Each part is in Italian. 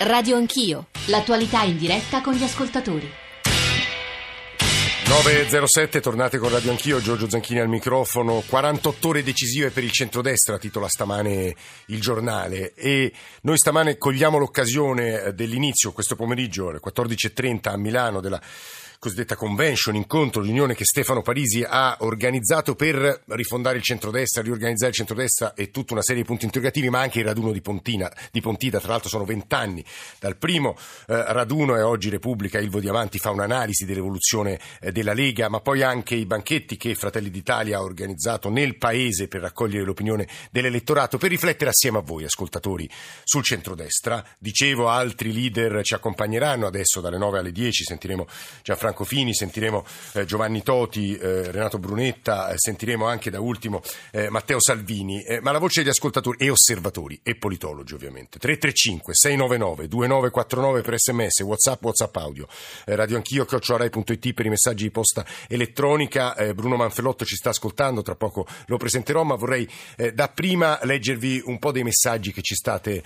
Radio Anch'io, l'attualità in diretta con gli ascoltatori. 9.07, tornate con Radio Anch'io, Giorgio Zanchini al microfono, 48 ore decisive per il centrodestra, titola stamane il giornale. E noi stamane cogliamo l'occasione dell'inizio questo pomeriggio alle 14.30 a Milano della cosiddetta convention, incontro, riunione che Stefano Parisi ha organizzato per rifondare il centrodestra, riorganizzare il centrodestra e tutta una serie di punti interrogativi, ma anche il raduno di, Pontina, di Pontida, tra l'altro sono vent'anni dal primo eh, raduno e oggi Repubblica, Ilvo Diamanti fa un'analisi dell'evoluzione eh, della Lega, ma poi anche i banchetti che Fratelli d'Italia ha organizzato nel Paese per raccogliere l'opinione dell'elettorato, per riflettere assieme a voi, ascoltatori, sul centrodestra. Dicevo, altri leader ci accompagneranno adesso dalle 9 alle 10, sentiremo Gianfranco Fini, sentiremo eh, Giovanni Toti, eh, Renato Brunetta, eh, sentiremo anche da ultimo eh, Matteo Salvini, eh, ma la voce degli ascoltatori e osservatori e politologi ovviamente. 335 699 2949 per sms, whatsapp, whatsapp audio, eh, radio anch'io, chiocciorai.it per i messaggi di posta elettronica. Bruno Manfellotto ci sta ascoltando, tra poco lo presenterò, ma vorrei da prima leggervi un po' dei messaggi che ci state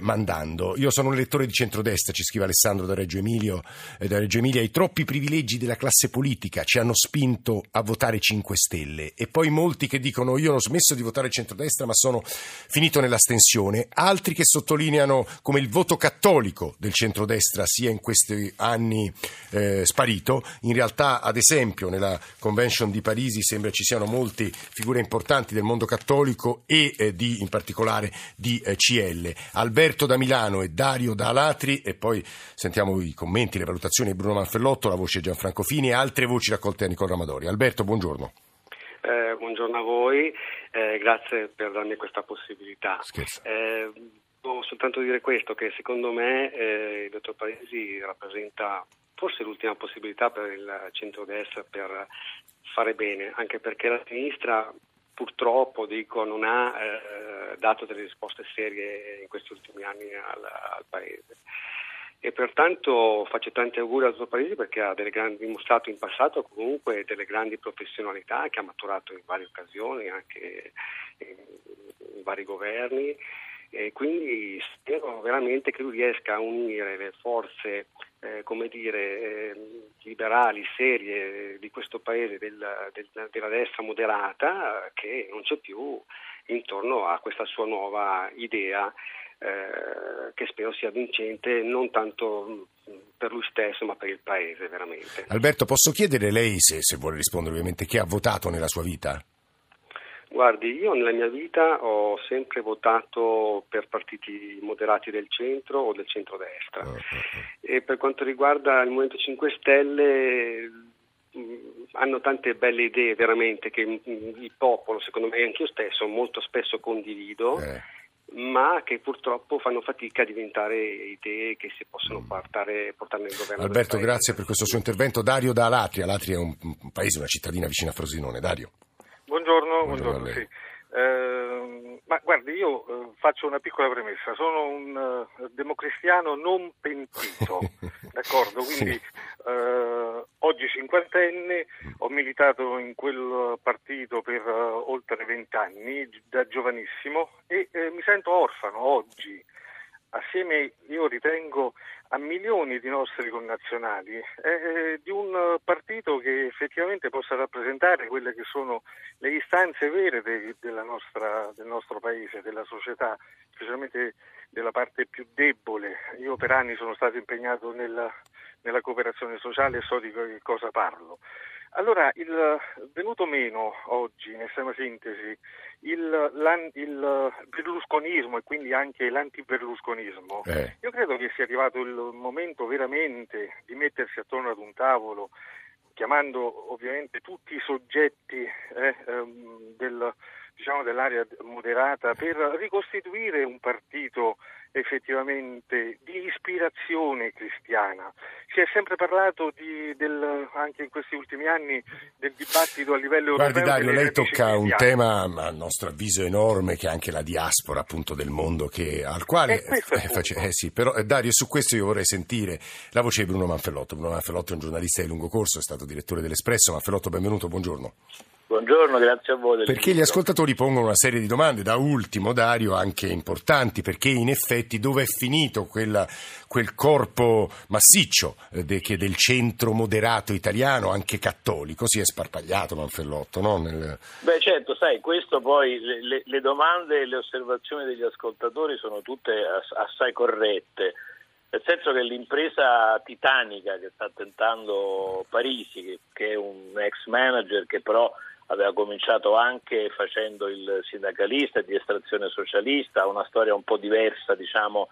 mandando. Io sono un elettore di centrodestra, ci scrive Alessandro da Reggio, Emilio, da Reggio Emilia, i troppi privilegi privilegi della classe politica ci hanno spinto a votare 5 Stelle e poi molti che dicono io ho smesso di votare centrodestra ma sono finito nell'astensione, altri che sottolineano come il voto cattolico del centrodestra sia in questi anni eh, sparito. In realtà, ad esempio, nella convention di Parisi sembra ci siano molte figure importanti del mondo cattolico e eh, di, in particolare di eh, CL. Alberto da Milano e Dario da Alatri e poi sentiamo i commenti, le valutazioni di Bruno Manfellotto, la voce Gianfranco Fini e altre voci raccolte da Nicola Ramadori. Alberto, buongiorno. Eh, buongiorno a voi, eh, grazie per darmi questa possibilità. Eh, devo soltanto dire questo, che secondo me eh, il dottor Parisi rappresenta forse l'ultima possibilità per il centrodestra per fare bene, anche perché la sinistra purtroppo dico, non ha eh, dato delle risposte serie in questi ultimi anni al, al Paese e pertanto faccio tanti auguri al suo paese perché ha grandi, dimostrato in passato comunque delle grandi professionalità che ha maturato in varie occasioni, anche in, in vari governi. E quindi spero veramente che lui riesca a unire le forze eh, come dire, eh, liberali, serie di questo paese, del, del, della destra moderata, che non c'è più intorno a questa sua nuova idea eh, che spero sia vincente non tanto per lui stesso ma per il paese veramente. Alberto, posso chiedere lei, se, se vuole rispondere ovviamente, che ha votato nella sua vita? Guardi, io nella mia vita ho sempre votato per partiti moderati del centro o del centrodestra uh-huh. e per quanto riguarda il Movimento 5 Stelle hanno tante belle idee veramente che il popolo, secondo me e anche io stesso, molto spesso condivido. Eh ma che purtroppo fanno fatica a diventare idee che si possono portare, portare nel governo. Alberto, grazie per questo suo intervento. Dario da Alatria. Alatria è un, un paese, una cittadina vicina a Frosinone. Dario. Buongiorno, buongiorno, buongiorno sì. eh, ma guardi, io eh, faccio una piccola premessa. Sono un uh, democristiano non pentito, d'accordo? Quindi sì. Eh, oggi cinquantenne, ho militato in quel partito per uh, oltre vent'anni, da giovanissimo, e eh, mi sento orfano oggi, assieme io ritengo a milioni di nostri connazionali, eh, di un partito che effettivamente possa rappresentare quelle che sono le istanze vere de, nostra, del nostro paese, della società, specialmente della parte più debole. Io per anni sono stato impegnato nella, nella cooperazione sociale e so di cosa parlo. Allora, il venuto meno oggi, in estrema sintesi, il, il berlusconismo e quindi anche l'antiberlusconismo, eh. io credo che sia arrivato il momento veramente di mettersi attorno ad un tavolo, chiamando ovviamente tutti i soggetti eh, ehm, del, diciamo, dell'area moderata, per ricostituire un partito effettivamente di ispirazione cristiana. Si è sempre parlato di, del, anche in questi ultimi anni del dibattito a livello europeo. Guardi Dario, lei tocca un tema a nostro avviso enorme che è anche la diaspora appunto del mondo che, al quale... Eh, eh, face, eh, sì, però eh, Dario su questo io vorrei sentire la voce di Bruno Manfellotto. Bruno Manfellotto è un giornalista di lungo corso, è stato direttore dell'Espresso. Manfellotto benvenuto, buongiorno. Buongiorno, grazie a voi. Perché gli ascoltatori pongono una serie di domande, da ultimo Dario anche importanti, perché in effetti dove è finito quella, quel corpo massiccio eh, de, che del centro moderato italiano, anche cattolico, si è sparpagliato Manfellotto, no? Nel... Beh certo, sai, questo poi, le, le, le domande e le osservazioni degli ascoltatori sono tutte assai corrette nel senso che l'impresa titanica che sta tentando Parisi, che, che, è un ex manager che però aveva cominciato anche facendo il sindacalista di estrazione socialista, una storia un po' diversa diciamo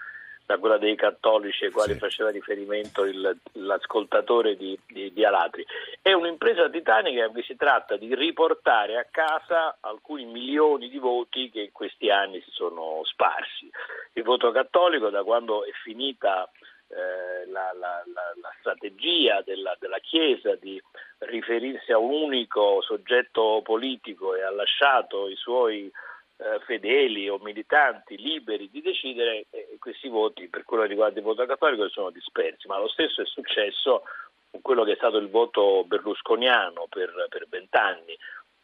da quella dei cattolici ai quali sì. faceva riferimento il, l'ascoltatore di, di, di, Alatri. È un'impresa titanica cui si tratta di riportare a casa alcuni milioni di voti che in questi anni si sono sparsi. Il voto cattolico da quando è finita eh, la, la, la, la, strategia della, della, Chiesa di riferirsi a un unico soggetto politico e ha lasciato i suoi eh, fedeli o militanti liberi di decidere, eh, questi voti per quello che riguarda il voto cattolico sono dispersi, ma lo stesso è successo con quello che è stato il voto berlusconiano per vent'anni.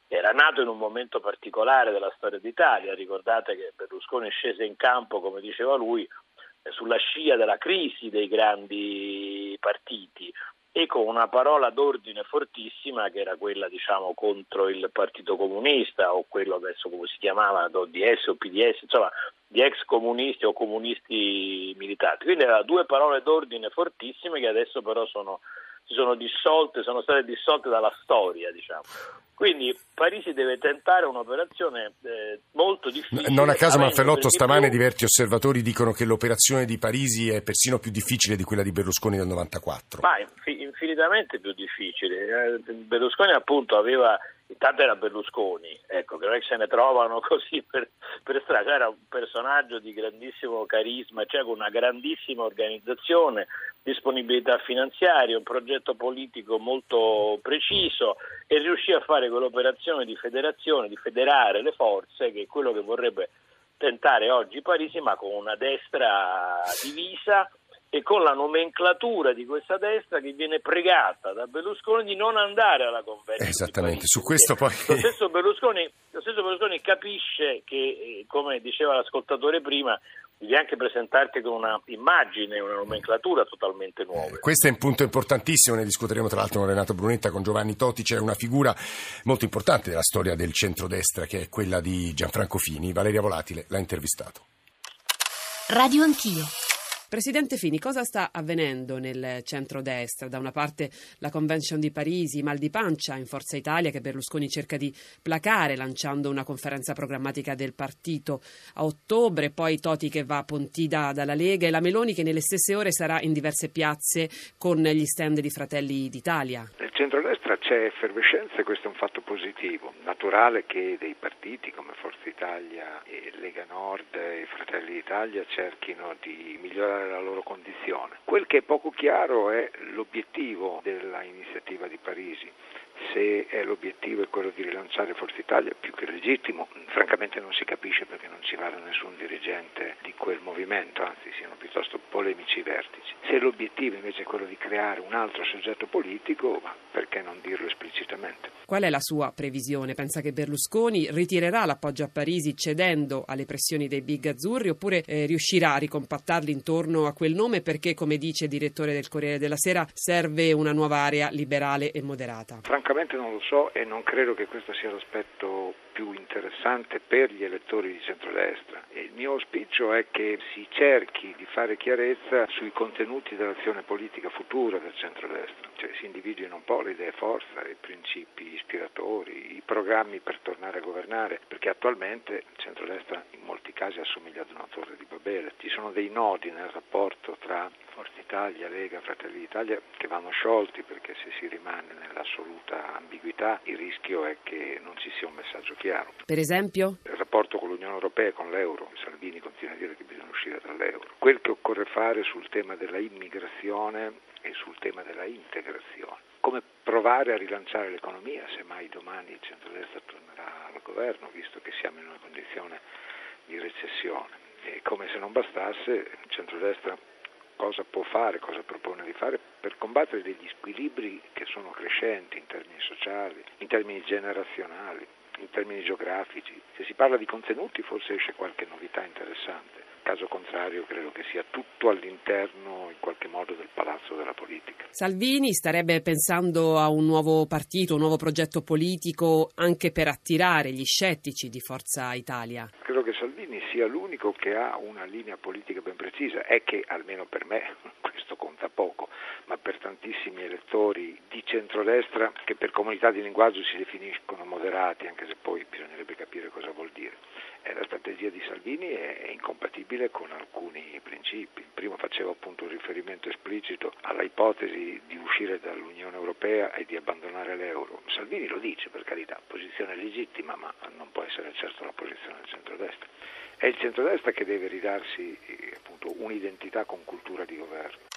Era nato in un momento particolare della storia d'Italia, ricordate che Berlusconi scese in campo, come diceva lui, sulla scia della crisi dei grandi partiti e con una parola d'ordine fortissima che era quella diciamo contro il Partito Comunista o quello adesso come si chiamava DS o PDS, insomma di ex comunisti o comunisti militari. Quindi erano due parole d'ordine fortissime che adesso però sono, si sono dissolte, sono state dissolte dalla storia, diciamo. Quindi Parisi deve tentare un'operazione eh, molto difficile. Non a caso Manfellotto stamane più... diversi osservatori dicono che l'operazione di Parisi è persino più difficile di quella di Berlusconi del 94. Ma infinitamente più difficile. Eh, Berlusconi appunto aveva intanto era Berlusconi, ecco, che non è che se ne trovano così per, per strada, era un personaggio di grandissimo carisma, cioè con una grandissima organizzazione, disponibilità finanziaria, un progetto politico molto preciso e riuscì a fare quell'operazione di federazione, di federare le forze, che è quello che vorrebbe tentare oggi Parisi, ma con una destra divisa e con la nomenclatura di questa destra che viene pregata da Berlusconi di non andare alla convenzione. Esattamente, su questo poi... Lo stesso Berlusconi, lo stesso Berlusconi capisce che, eh, come diceva l'ascoltatore prima, devi anche presentarti con una immagine, una nomenclatura totalmente nuova. Eh, questo è un punto importantissimo, ne discuteremo tra l'altro con Renato Brunetta, con Giovanni Toti, c'è una figura molto importante della storia del centrodestra che è quella di Gianfranco Fini. Valeria Volatile l'ha intervistato. Radio Anch'io. Presidente Fini, cosa sta avvenendo nel centro-destra? Da una parte la convention di Parisi, mal di pancia in Forza Italia che Berlusconi cerca di placare lanciando una conferenza programmatica del partito a ottobre, poi Toti che va a Pontida dalla Lega e la Meloni che nelle stesse ore sarà in diverse piazze con gli stand di Fratelli d'Italia. Nel centro-destra c'è effervescenza e questo è un fatto positivo. Naturale che dei partiti come Forza Italia e Lega Nord e Fratelli d'Italia cerchino di migliorare migliorare la loro condizione. Quel che è poco chiaro è l'obiettivo della iniziativa di Parisi se l'obiettivo è quello di rilanciare Forza Italia, più che legittimo, francamente non si capisce perché non ci vada nessun dirigente di quel movimento, anzi siano piuttosto polemici i vertici. Se l'obiettivo invece è quello di creare un altro soggetto politico, perché non dirlo esplicitamente? Qual è la sua previsione? Pensa che Berlusconi ritirerà l'appoggio a Parisi cedendo alle pressioni dei big azzurri oppure eh, riuscirà a ricompattarli intorno a quel nome perché, come dice il direttore del Corriere della Sera, serve una nuova area liberale e moderata? Francamente non lo so e non credo che questo sia l'aspetto più interessante per gli elettori di centrodestra. Il mio auspicio è che si cerchi di fare chiarezza sui contenuti dell'azione politica futura del centrodestra, cioè si individuino un po' le idee forza, i principi ispiratori, i programmi per tornare a governare, perché attualmente il centrodestra in molti casi assomiglia ad una torre di Babele. Ci sono dei nodi nel rapporto tra Forza Italia, Lega, Fratelli d'Italia che vanno sciolti perché se si rimane nell'assoluta ambiguità il rischio è che non ci sia un messaggio chiaro. Per esempio? Il rapporto con l'Unione Europea e con l'euro. Salvini continua a dire che bisogna uscire dall'euro. Quel che occorre fare sul tema della immigrazione e sul tema della integrazione. Come provare a rilanciare l'economia se mai domani il centrodestra tornerà al governo, visto che siamo in una condizione di recessione. E come se non bastasse, il centrodestra cosa può fare, cosa propone di fare per combattere degli squilibri che sono crescenti in termini sociali, in termini generazionali, in termini geografici. Se si parla di contenuti forse esce qualche novità interessante caso contrario credo che sia tutto all'interno in qualche modo del palazzo della politica. Salvini starebbe pensando a un nuovo partito, un nuovo progetto politico anche per attirare gli scettici di Forza Italia. Credo che Salvini sia l'unico che ha una linea politica ben precisa, è che almeno per me questo conta poco, ma per tantissimi elettori di centrodestra che per comunità di linguaggio si definiscono moderati, anche se poi bisognerebbe capire cosa vuol dire la strategia di Salvini è incompatibile con alcuni principi. Il primo faceva appunto un riferimento esplicito alla ipotesi di uscire dall'Unione Europea e di abbandonare l'euro. Salvini lo dice, per carità, posizione legittima, ma non può essere certo la posizione del centrodestra. È il centrodestra che deve ridarsi eh, appunto, un'identità con cultura di governo.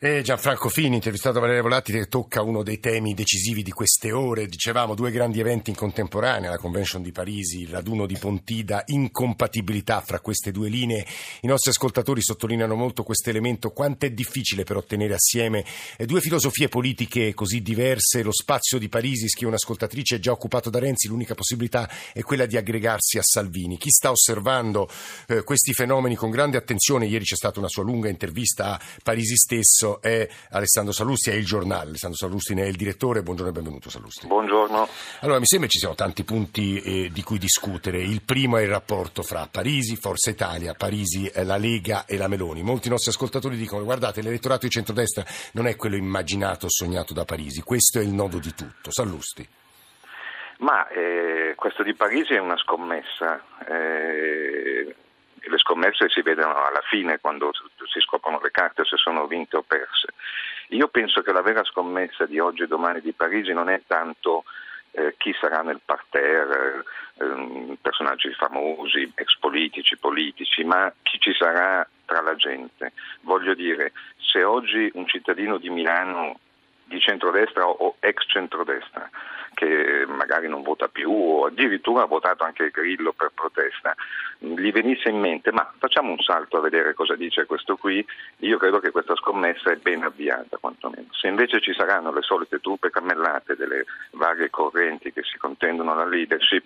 E Gianfranco Fini, intervistato a Valeria Volatti, che tocca uno dei temi decisivi di queste ore. Dicevamo due grandi eventi in contemporanea, la Convention di Parisi, il raduno di Pontida, incompatibilità fra queste due linee. I nostri ascoltatori sottolineano molto questo elemento, quanto è difficile per ottenere assieme due filosofie politiche così diverse. Lo spazio di Parisi, scrive un'ascoltatrice, è già occupato da Renzi, l'unica possibilità è quella di aggregarsi a Salvini. Chi sta osservando eh, questi fenomeni con grande attenzione, ieri c'è stata una sua lunga intervista a Parisi stesso, è Alessandro Salusti, è il giornale. Alessandro Salusti ne è il direttore. Buongiorno e benvenuto Salusti. Buongiorno. Allora, mi sembra ci siano tanti punti eh, di cui discutere. Il primo è il rapporto fra Parisi, Forza Italia, Parisi, la Lega e la Meloni. Molti nostri ascoltatori dicono guardate, l'elettorato di centrodestra non è quello immaginato o sognato da Parisi. Questo è il nodo di tutto. Salusti. Ma eh, questo di Parisi è una scommessa. Eh, le scommesse si vedono alla fine quando si scoprono le carte se sono vinte o perse. Io penso che la vera scommessa di oggi e domani di Parigi non è tanto eh, chi sarà nel parterre, eh, personaggi famosi, ex politici, politici, ma chi ci sarà tra la gente. Voglio dire, se oggi un cittadino di Milano di centrodestra o ex centrodestra che magari non vota più o addirittura ha votato anche Grillo per protesta, gli venisse in mente ma facciamo un salto a vedere cosa dice questo qui, io credo che questa scommessa è ben avviata quantomeno. Se invece ci saranno le solite truppe cammellate delle varie correnti che si contendono la leadership,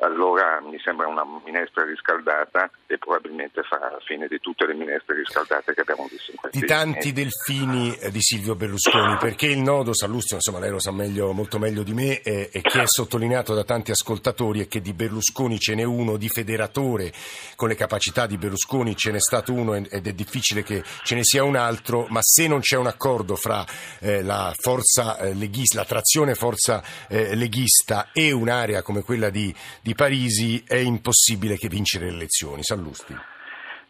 allora mi sembra una minestra riscaldata e probabilmente farà la fine di tutte le minestre riscaldate che abbiamo visto in questi Di tanti delfini di Silvio Berlusconi, perché il nodo, Salustio, insomma lei lo sa meglio, molto meglio di me, e, e che è sottolineato da tanti ascoltatori è che di Berlusconi ce n'è uno, di federatore con le capacità di Berlusconi ce n'è stato uno ed è difficile che ce ne sia un altro, ma se non c'è un accordo fra eh, la forza eh, leghista, la trazione forza eh, leghista e un'area come quella di, di, Parisi è impossibile che vincere le elezioni. Sallusti.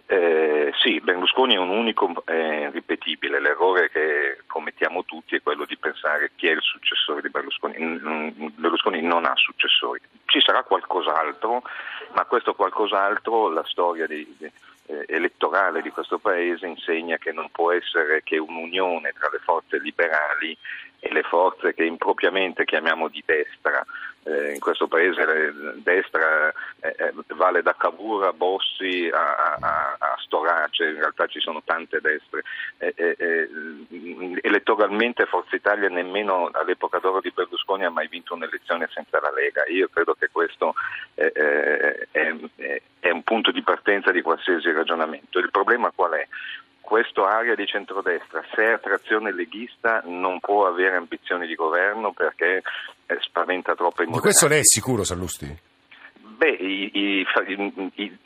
Eh, sì, Berlusconi è un unico eh, ripetibile. L'errore che commettiamo tutti è quello di pensare chi è il successore di Berlusconi. Berlusconi non ha successori. Ci sarà qualcos'altro, ma questo qualcos'altro la storia di, di, eh, elettorale di questo Paese insegna che non può essere che un'unione tra le forze liberali e le forze che impropriamente chiamiamo di destra. Eh, in questo paese la destra eh, eh, vale da Cavour a Bossi a, a, a, Storace, in realtà ci sono tante destre. Eh, eh, elettoralmente Forza Italia nemmeno all'epoca d'oro di Berlusconi ha mai vinto un'elezione senza la Lega. Io credo che questo è, è un punto di partenza di qualsiasi ragionamento. Il problema qual è? Questa area di centrodestra, se è attrazione leghista, non può avere ambizioni di governo perché eh, spaventa troppo i moderati. Di questo lei è sicuro, Sallusti? Beh, i, i, i,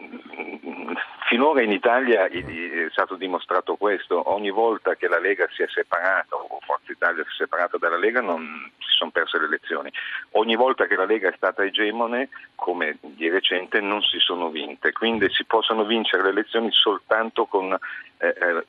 finora in Italia è stato dimostrato questo, ogni volta che la Lega si è separata o Forza Italia si è separata dalla Lega non si sono perse le elezioni, ogni volta che la Lega è stata egemone, come di recente, non si sono vinte, quindi si possono vincere le elezioni soltanto con, eh, eh,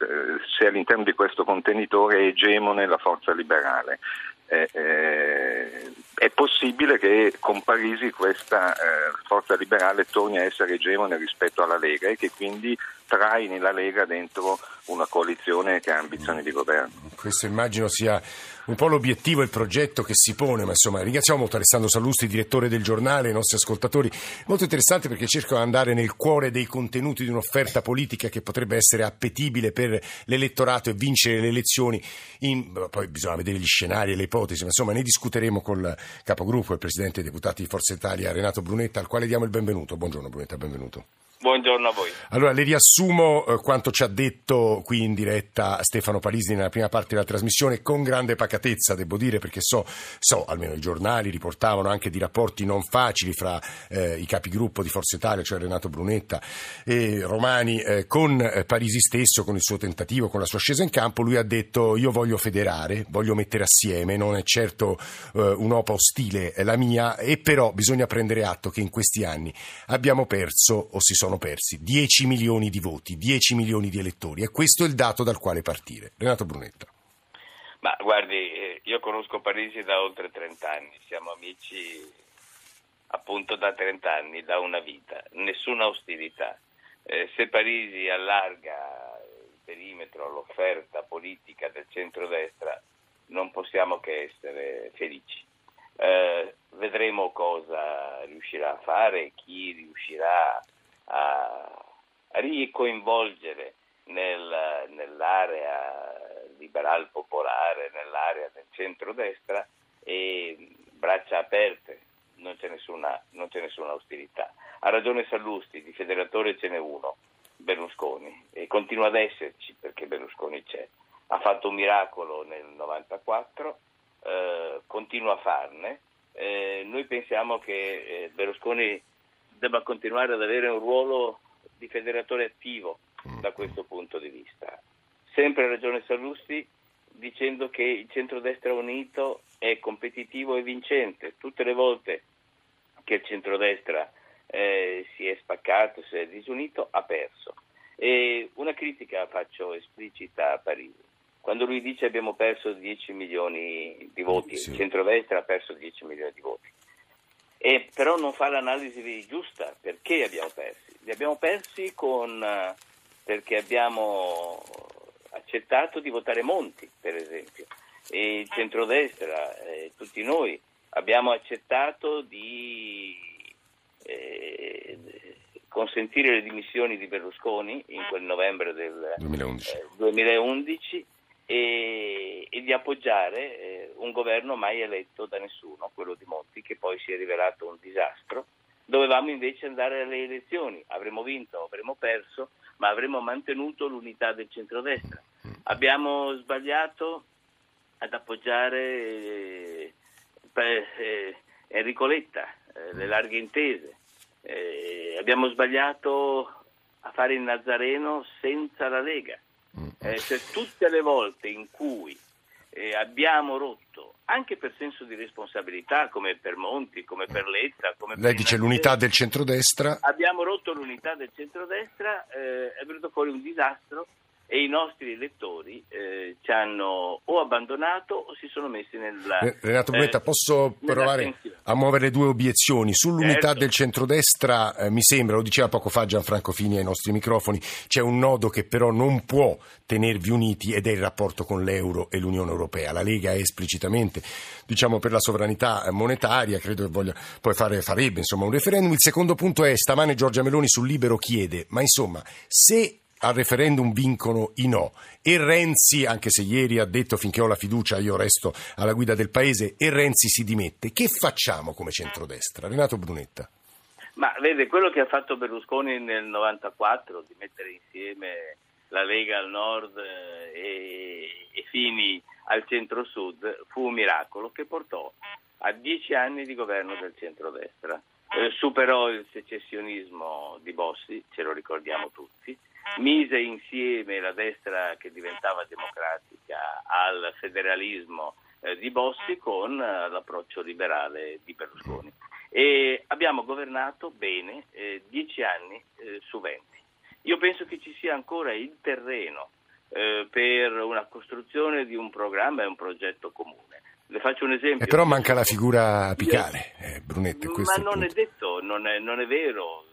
se all'interno di questo contenitore è egemone la forza liberale. Eh, eh, è possibile che con Parisi questa eh, forza liberale torni a essere egemone rispetto alla Lega e che quindi traini la Lega dentro una coalizione che ha ambizioni di governo. Questo immagino sia un po' l'obiettivo e il progetto che si pone, ma insomma ringraziamo molto Alessandro Sallusti, direttore del giornale, i nostri ascoltatori, molto interessante perché cerca di andare nel cuore dei contenuti di un'offerta politica che potrebbe essere appetibile per l'elettorato e vincere le elezioni, in, poi bisogna vedere gli scenari e le ipotesi, ma insomma ne discuteremo col capogruppo, il presidente dei deputati di Forza Italia, Renato Brunetta, al quale diamo il benvenuto. Buongiorno Brunetta, benvenuto. Buongiorno a voi. Allora, le riassumo eh, quanto ci ha detto qui in diretta Stefano Palisi nella prima parte della trasmissione, con grande pacatezza, devo dire, perché so, so almeno i giornali riportavano anche di rapporti non facili fra eh, i capigruppo di Forza Italia, cioè Renato Brunetta e Romani, eh, con eh, Parisi stesso, con il suo tentativo, con la sua scesa in campo. Lui ha detto: Io voglio federare, voglio mettere assieme, non è certo eh, un'opa ostile la mia, e però bisogna prendere atto che in questi anni abbiamo perso o si sono sono persi 10 milioni di voti, 10 milioni di elettori e questo è il dato dal quale partire. Renato Brunetta. Ma guardi, eh, io conosco Parisi da oltre 30 anni, siamo amici appunto da 30 anni, da una vita, nessuna ostilità. Eh, se Parisi allarga il perimetro, l'offerta politica del centrodestra, non possiamo che essere felici. Eh, vedremo cosa riuscirà a fare, chi riuscirà a ricoinvolgere nel, nell'area liberal popolare, nell'area del centrodestra e braccia aperte, non c'è, nessuna, non c'è nessuna ostilità. Ha ragione Sallusti, di federatore ce n'è uno, Berlusconi, e continua ad esserci perché Berlusconi c'è. Ha fatto un miracolo nel 94, eh, continua a farne. Eh, noi pensiamo che eh, Berlusconi debba continuare ad avere un ruolo di federatore attivo da questo punto di vista. Sempre ragione Sallusti dicendo che il centrodestra unito è competitivo e vincente. Tutte le volte che il centrodestra eh, si è spaccato, si è disunito, ha perso. E una critica faccio esplicita a Parisi. Quando lui dice abbiamo perso 10 milioni di voti, sì. il centrodestra ha perso 10 milioni di voti e però non fa l'analisi giusta perché abbiamo persi. Li abbiamo persi con, eh, perché abbiamo accettato di votare Monti, per esempio, e il centrodestra, eh, tutti noi, abbiamo accettato di eh, consentire le dimissioni di Berlusconi in quel novembre del 2011, eh, 2011 e, e, di appoggiare eh, un governo mai eletto da nessuno, quello di Monti, che poi si è rivelato un disastro. Dovevamo invece andare alle elezioni, avremmo vinto, avremmo perso, ma avremmo mantenuto l'unità del centrodestra. Abbiamo sbagliato ad appoggiare eh, eh, Enrico Letta, eh, le larghe intese. Abbiamo sbagliato a fare il Nazareno senza la Lega. Eh, cioè, tutte le volte in cui abbiamo rotto, anche per senso di responsabilità, come per Monti, come per Letta, come Lei dice l'unità del centrodestra. Abbiamo rotto l'unità del centrodestra, eh, è venuto fuori un disastro e i nostri elettori eh, ci hanno o abbandonato o si sono messi nella... Renato Brunetta, eh, posso provare a muovere due obiezioni? Sull'unità certo. del centrodestra eh, mi sembra, lo diceva poco fa Gianfranco Fini ai nostri microfoni, c'è un nodo che però non può tenervi uniti ed è il rapporto con l'euro e l'Unione Europea. La Lega è esplicitamente, diciamo, per la sovranità monetaria, credo che voglia, poi fare, farebbe insomma, un referendum. Il secondo punto è, stamane Giorgia Meloni sul libero chiede, ma insomma, se al referendum vincono i no. E Renzi, anche se ieri ha detto finché ho la fiducia io resto alla guida del Paese, e Renzi si dimette. Che facciamo come centrodestra? Renato Brunetta. Ma vede, quello che ha fatto Berlusconi nel 94, di mettere insieme la Lega al nord eh, e, e Fini al centro-sud, fu un miracolo che portò a dieci anni di governo del centrodestra. Eh, superò il secessionismo di Bossi, ce lo ricordiamo tutti, mise insieme la destra che diventava democratica al federalismo eh, di Bossi con eh, l'approccio liberale di Berlusconi. E abbiamo governato bene eh, dieci anni eh, su venti. Io penso che ci sia ancora il terreno eh, per una costruzione di un programma e un progetto comune. Le faccio un esempio. Eh, però manca la figura apicale, Brunette. Ma non è detto, non è, non è vero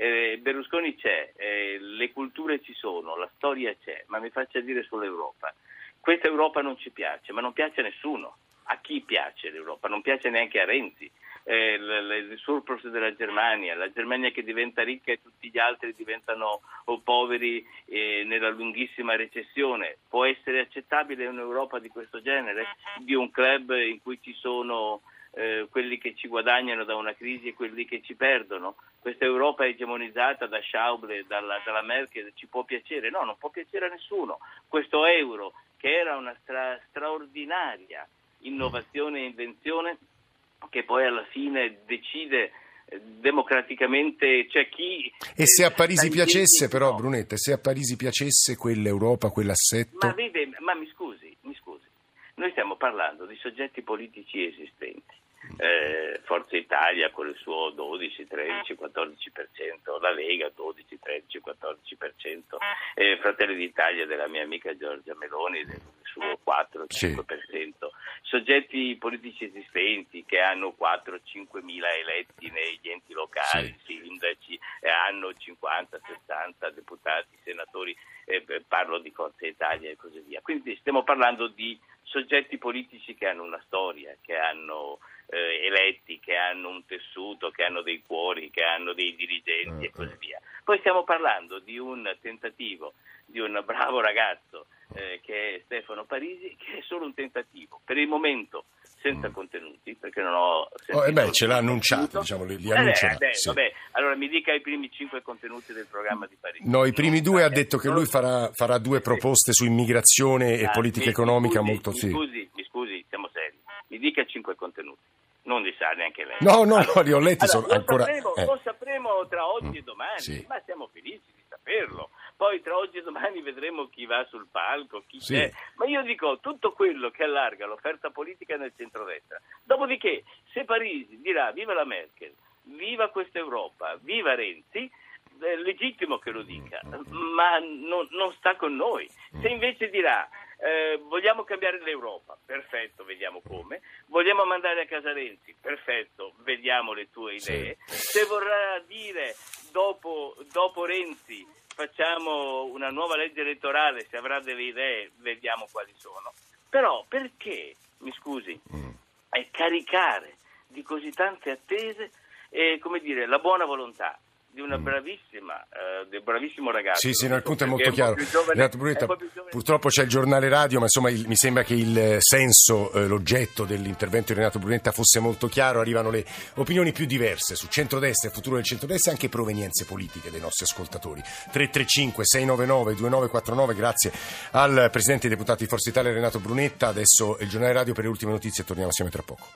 Eh, Berlusconi c'è, eh, le culture ci sono, la storia c'è, ma mi faccia dire sull'Europa. Questa Europa non ci piace, ma non piace a nessuno. A chi piace l'Europa? Non piace neanche a Renzi. Eh, il, il surplus della Germania, la Germania che diventa ricca e tutti gli altri diventano oh, poveri eh, nella lunghissima recessione. Può essere accettabile un'Europa di questo genere? Di un club in cui ci sono eh, quelli che ci guadagnano da una crisi e quelli che ci perdono. Questa Europa egemonizzata da Schauble, dalla, dalla Merkel, ci può piacere? No, non può piacere a nessuno. Questo euro, che era una stra- straordinaria innovazione e invenzione, che poi alla fine decide eh, democraticamente c'è cioè chi e se a Parisi piacesse però Brunetta se a Parisi piacesse quell'Europa quell'assetto ma, vede, ma mi scusi mi scusi noi stiamo parlando di soggetti politici esistenti eh, Forza Italia con il suo 12, 13, 14%, la Lega 12, 13, 14%, eh, Fratelli d'Italia della mia amica Giorgia Meloni del suo 4, 5%, sì. soggetti politici esistenti che hanno 4, 5 mila eletti negli enti locali, sì. sindaci, eh, hanno 50, 60 deputati, senatori, parlo di Forza Italia e così via. Quindi stiamo parlando di soggetti politici che hanno una storia, che hanno eh, eletti, che hanno un tessuto, che hanno dei cuori, che hanno dei dirigenti e così via. Poi stiamo parlando di un tentativo di un bravo ragazzo eh, che è Stefano Parisi, che è solo un tentativo. Per il momento senza mm. contenuti, perché non ho... Oh, eh beh, ce l'ha annunciato, diciamo, li, li annuncia. Eh, sì. vabbè, allora mi dica i primi cinque contenuti del programma di Parigi. No, i primi due ha detto che lui farà, farà due proposte su immigrazione e ah, politica mi, economica mi scusi, molto... Sì. scusi, mi scusi, siamo seri. Mi dica cinque contenuti. Non li sa neanche lei. No, no, allora, no, li ho letti, allora, sono lo ancora... Sapremo, eh. Lo sapremo tra oggi e mm, domani, sì. ma siamo felici di saperlo poi tra oggi e domani vedremo chi va sul palco, chi sì. c'è. Ma io dico tutto quello che allarga l'offerta politica nel centrodestra. Dopodiché, se Parisi dirà viva la Merkel, viva questa Europa, viva Renzi, è legittimo che lo dica, ma non, non sta con noi. Se invece dirà eh, vogliamo cambiare l'Europa, perfetto, vediamo come. Vogliamo mandare a casa Renzi, perfetto, vediamo le tue idee. Sì. Se vorrà dire dopo, dopo Renzi facciamo una nuova legge elettorale, se avrà delle idee, vediamo quali sono. Però perché, mi scusi, mm. caricare di così tante attese e, come dire, la buona volontà di una mm. bravissima, uh, di un bravissimo ragazzo. Sì, sì, no, il punto è molto chiaro. Giovane, Brunetta, purtroppo c'è il giornale radio, ma insomma il, mi sembra che il senso, eh, l'oggetto dell'intervento di Renato Brunetta fosse molto chiaro. Arrivano le opinioni più diverse su centrodestra e futuro del centrodestra e anche provenienze politiche dei nostri ascoltatori. 335 699 2949, grazie al Presidente dei Deputati di Forza Italia Renato Brunetta. Adesso il giornale radio per le ultime notizie, torniamo assieme tra poco.